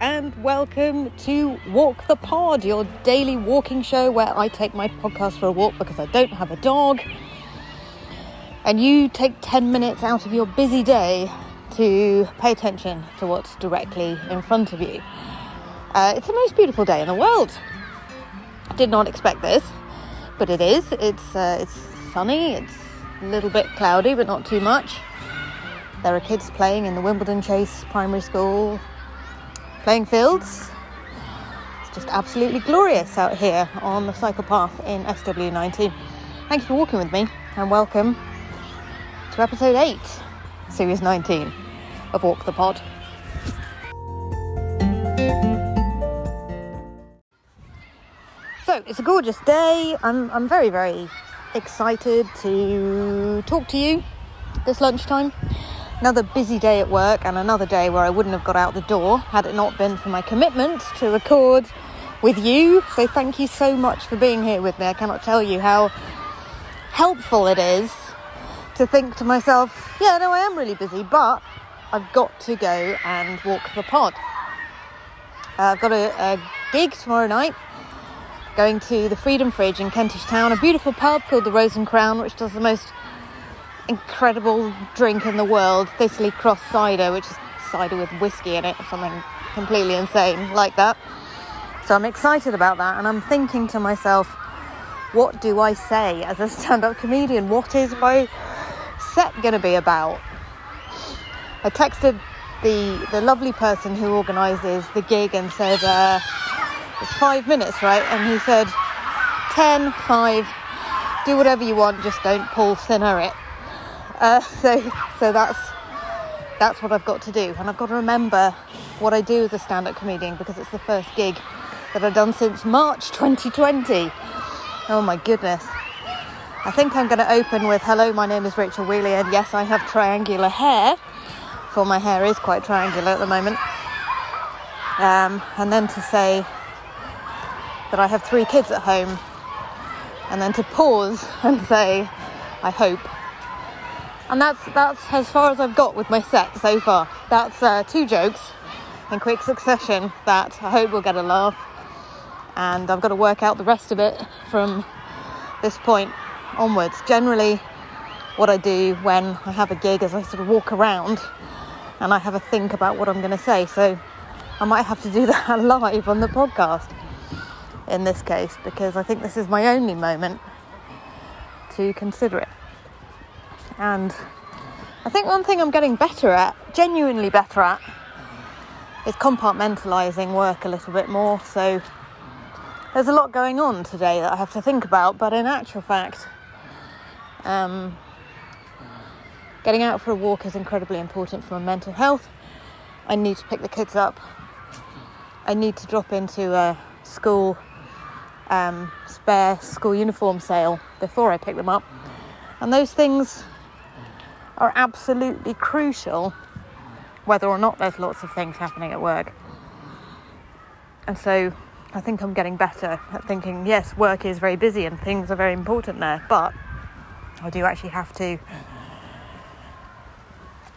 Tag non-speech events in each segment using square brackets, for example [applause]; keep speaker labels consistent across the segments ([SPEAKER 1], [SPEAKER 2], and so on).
[SPEAKER 1] and welcome to Walk the Pod, your daily walking show where I take my podcast for a walk because I don't have a dog. And you take 10 minutes out of your busy day to pay attention to what's directly in front of you. Uh, it's the most beautiful day in the world. I did not expect this, but it is. It's, uh, it's sunny, it's a little bit cloudy, but not too much. There are kids playing in the Wimbledon Chase Primary School playing fields. It's just absolutely glorious out here on the cycle path in SW19. Thank you for walking with me and welcome to episode 8, series 19 of Walk the Pod. So it's a gorgeous day. I'm, I'm very, very excited to talk to you this lunchtime another busy day at work and another day where I wouldn't have got out the door had it not been for my commitment to record with you. So thank you so much for being here with me. I cannot tell you how helpful it is to think to myself, yeah, no, I am really busy, but I've got to go and walk the pod. Uh, I've got a, a gig tomorrow night going to the Freedom Fridge in Kentish Town, a beautiful pub called the Rose and Crown, which does the most incredible drink in the world, Thistly Cross cider, which is cider with whiskey in it, or something completely insane like that. So I'm excited about that, and I'm thinking to myself, what do I say as a stand up comedian? What is my set going to be about? I texted the, the lovely person who organises the gig and said, uh, it's five minutes, right? And he said, 10, 5, do whatever you want, just don't Paul Sinner it. Uh, [laughs] so, so that's that's what I've got to do, and I've got to remember what I do as a stand-up comedian because it's the first gig that I've done since March 2020. Oh my goodness! I think I'm going to open with "Hello, my name is Rachel Wheely, and yes, I have triangular hair, for my hair is quite triangular at the moment." Um, and then to say that I have three kids at home, and then to pause [laughs] and say, "I hope." And that's that's as far as I've got with my set so far. That's uh, two jokes in quick succession that I hope will get a laugh. And I've got to work out the rest of it from this point onwards. Generally, what I do when I have a gig is I sort of walk around and I have a think about what I'm going to say. So I might have to do [laughs] that live on the podcast in this case because I think this is my only moment to consider it. And I think one thing I'm getting better at, genuinely better at, is compartmentalizing work a little bit more. So there's a lot going on today that I have to think about, but in actual fact, um, getting out for a walk is incredibly important for my mental health. I need to pick the kids up. I need to drop into a school um, spare school uniform sale before I pick them up. And those things are absolutely crucial whether or not there's lots of things happening at work. And so I think I'm getting better at thinking, yes, work is very busy and things are very important there, but I do actually have to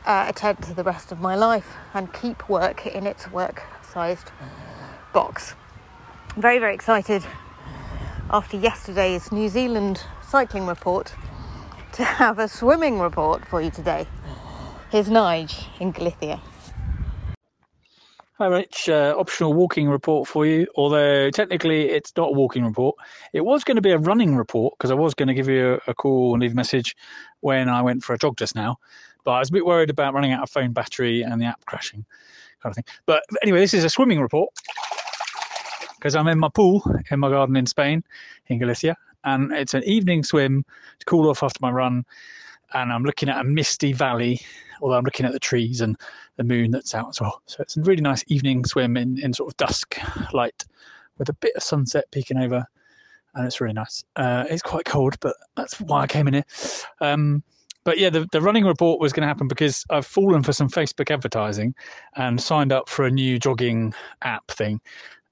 [SPEAKER 1] uh, attend to the rest of my life and keep work in its work sized box. I'm very, very excited after yesterday's New Zealand cycling report to have a swimming report for you today. Here's Nige in Galicia.
[SPEAKER 2] Hi, Rich. Uh, optional walking report for you, although technically it's not a walking report. It was going to be a running report because I was going to give you a, a call and leave a message when I went for a jog just now. But I was a bit worried about running out of phone battery and the app crashing, kind of thing. But anyway, this is a swimming report because I'm in my pool in my garden in Spain, in Galicia, and it's an evening swim to cool off after my run. And I'm looking at a misty valley, although I'm looking at the trees and the moon that's out as well. So it's a really nice evening swim in, in sort of dusk light with a bit of sunset peeking over. And it's really nice. Uh, it's quite cold, but that's why I came in here. Um, but yeah, the, the running report was going to happen because I've fallen for some Facebook advertising and signed up for a new jogging app thing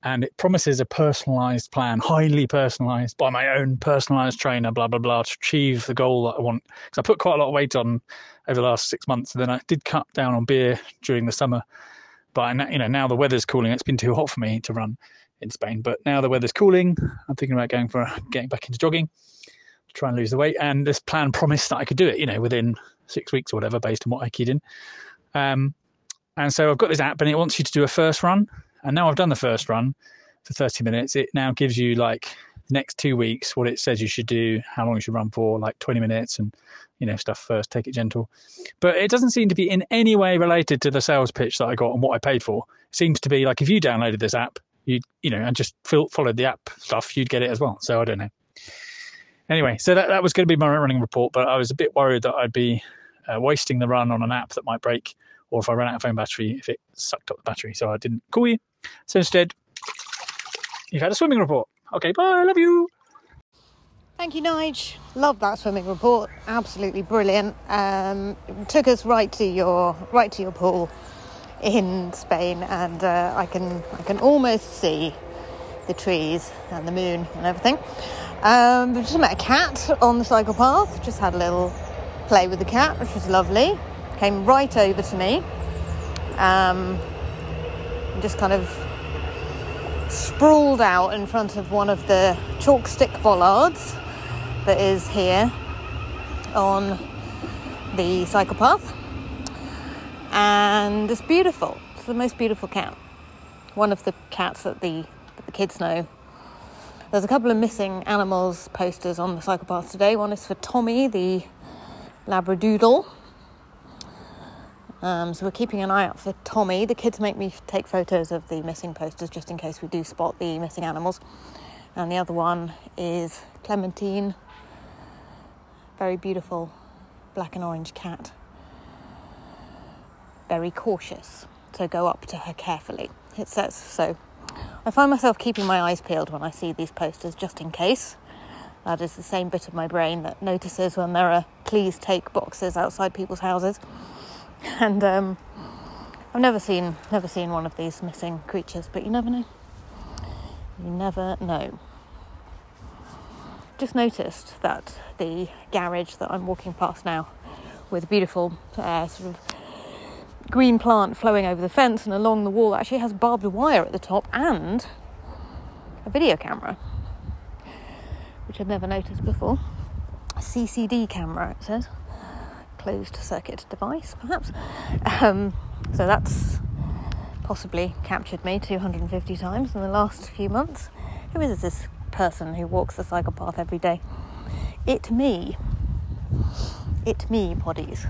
[SPEAKER 2] and it promises a personalized plan, highly personalized by my own personalized trainer, blah, blah, blah, to achieve the goal that I want. Because I put quite a lot of weight on over the last six months, and then I did cut down on beer during the summer But you know now the weather's cooling. It's been too hot for me to run in Spain, but now the weather's cooling. I'm thinking about going for getting back into jogging to try and lose the weight. And this plan promised that I could do it, you know, within six weeks or whatever, based on what I keyed in. Um, and so I've got this app, and it wants you to do a first run. And now I've done the first run for 30 minutes. It now gives you like the next two weeks what it says you should do, how long you should run for, like 20 minutes, and you know stuff first. Take it gentle. But it doesn't seem to be in any way related to the sales pitch that I got and what I paid for. It seems to be like if you downloaded this app, you you know, and just followed the app stuff, you'd get it as well. So I don't know. Anyway, so that, that was going to be my running report, but I was a bit worried that I'd be uh, wasting the run on an app that might break, or if I ran out of phone battery, if it sucked up the battery. So I didn't call you. So instead, you've had a swimming report. Okay, bye. I love you.
[SPEAKER 1] Thank you, Nige. Love that swimming report. Absolutely brilliant. Um, took us right to your right to your pool in Spain, and uh, I can I can almost see the trees and the moon and everything. Um, just met a cat on the cycle path. Just had a little play with the cat, which was lovely. Came right over to me. Um, just kind of sprawled out in front of one of the chalk stick bollards that is here on the cycle path. And it's beautiful. It's the most beautiful cat. One of the cats that the, that the kids know. There's a couple of missing animals posters on the cycle path today. One is for Tommy, the Labradoodle. Um, so we're keeping an eye out for Tommy. The kids make me take photos of the missing posters just in case we do spot the missing animals. And the other one is Clementine, very beautiful black and orange cat. Very cautious, so go up to her carefully. It says so. I find myself keeping my eyes peeled when I see these posters just in case. That is the same bit of my brain that notices when there are please take boxes outside people's houses. [laughs] And um, I've never seen never seen one of these missing creatures, but you never know. You never know. Just noticed that the garage that I'm walking past now, with a beautiful uh, sort of green plant flowing over the fence and along the wall, actually has barbed wire at the top and a video camera, which I'd never noticed before. A CCD camera, it says closed circuit device, perhaps. Um, so that's possibly captured me 250 times in the last few months. Who is this person who walks the cycle path every day? It me. It me, poddies.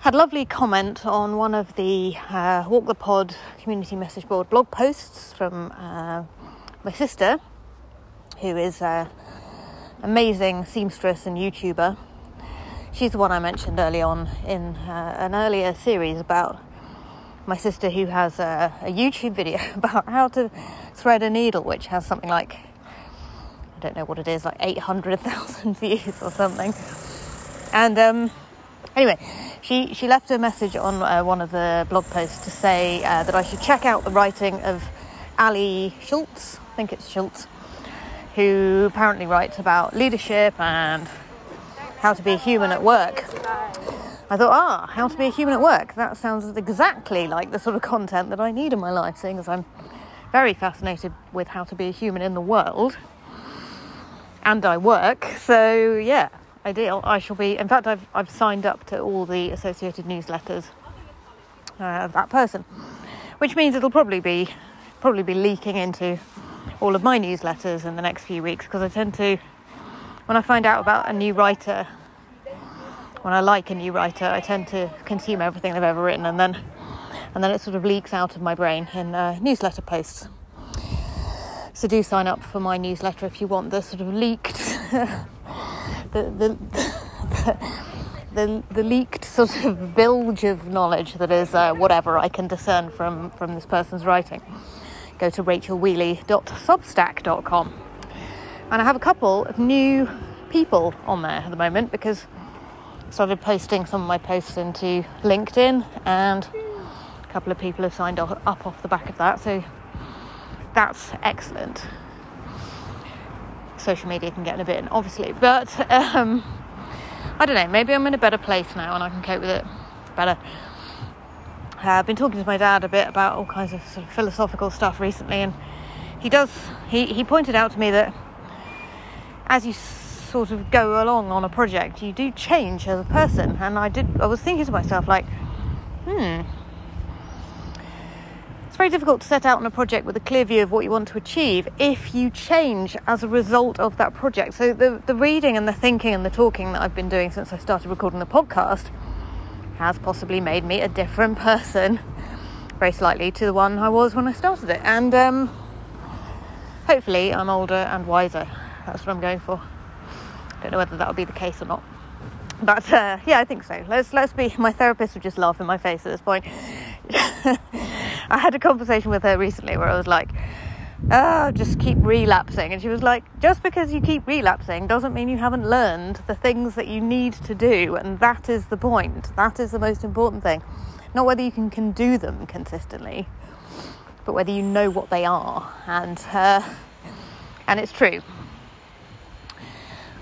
[SPEAKER 1] Had lovely comment on one of the uh, Walk the Pod community message board blog posts from uh, my sister, who is an amazing seamstress and YouTuber she's the one I mentioned early on in uh, an earlier series about my sister who has a, a, YouTube video [laughs] about how to thread a needle, which has something like I don't know what it is, like 800,000 [laughs] views or something. And um, anyway, she, she left a message on uh, one of the blog posts to say uh, that I should check out the writing of Ali Schultz, I think it's Schultz, who apparently writes about leadership and how to be a human at work. I thought, ah, how to be a human at work. That sounds exactly like the sort of content that I need in my life, seeing as I'm very fascinated with how to be a human in the world. And I work, so yeah, ideal. I shall be, in fact, I've, I've signed up to all the associated newsletters uh, of that person, which means it'll probably be probably be leaking into all of my newsletters in the next few weeks because I tend to when I find out about a new writer, when I like a new writer, I tend to consume everything they've ever written, and then and then it sort of leaks out of my brain in uh, newsletter posts. So do sign up for my newsletter if you want the sort of leaked, [laughs] the, the, the, the, leaked sort of bilge of knowledge that is uh, whatever I can discern from from this person's writing. Go to rachelwheely.substack.com. And I have a couple of new people on there at the moment because I started posting some of my posts into LinkedIn and a couple of people have signed up off the back of that. So that's excellent. Social media can get in a bit, obviously, but um, I don't know. Maybe I'm in a better place now and I can cope with it better. Uh, I've been talking to my dad a bit about all kinds of sort of philosophical stuff recently, and he does. He he pointed out to me that as you sort of go along on a project, you do change as a person. And I did. I was thinking to myself like, hmm. It's very difficult to set out on a project with a clear view of what you want to achieve if you change as a result of that project. So the the reading and the thinking and the talking that I've been doing since I started recording the podcast has possibly made me a different [laughs] person, very slightly to the one I was when I started it. And um, hopefully, I'm older and wiser. That's what I'm going for. Don't know whether that'll be the case or not. But uh, yeah, I think so. Let's let's be. My therapist would just laugh in my face at this point. [laughs] I had a conversation with her recently where I was like, "Oh, just keep relapsing," and she was like, "Just because you keep relapsing doesn't mean you haven't learned the things that you need to do, and that is the point. That is the most important thing. Not whether you can can do them consistently, but whether you know what they are." And uh, and it's true.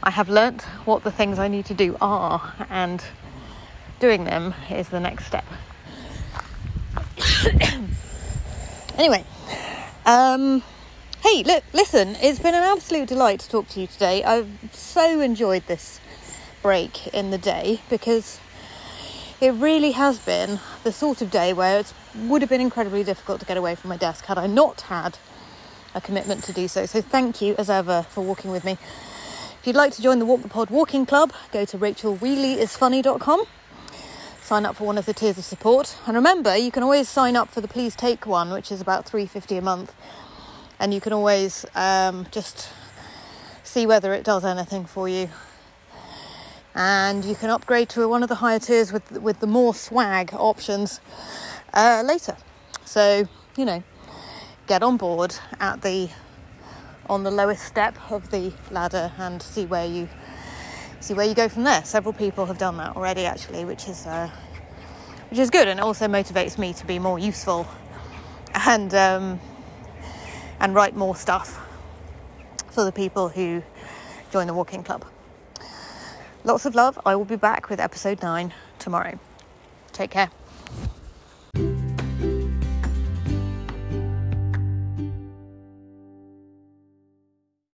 [SPEAKER 1] I have learnt what the things I need to do are, and doing them is the next step. [coughs] anyway, um, hey, look, listen, it's been an absolute delight to talk to you today. I've so enjoyed this break in the day because it really has been the sort of day where it would have been incredibly difficult to get away from my desk had I not had a commitment to do so. So, thank you as ever for walking with me. If you'd like to join the Walk the Pod Walking Club, go to rachelwheelyisfunny.com. Sign up for one of the tiers of support. And remember, you can always sign up for the Please Take one, which is about three fifty a month. And you can always um, just see whether it does anything for you. And you can upgrade to one of the higher tiers with with the more swag options uh, later. So you know, get on board at the on the lowest step of the ladder and see where you see where you go from there. Several people have done that already, actually, which is uh, which is good, and it also motivates me to be more useful and um, and write more stuff for the people who join the walking club. Lots of love. I will be back with episode nine tomorrow. Take care.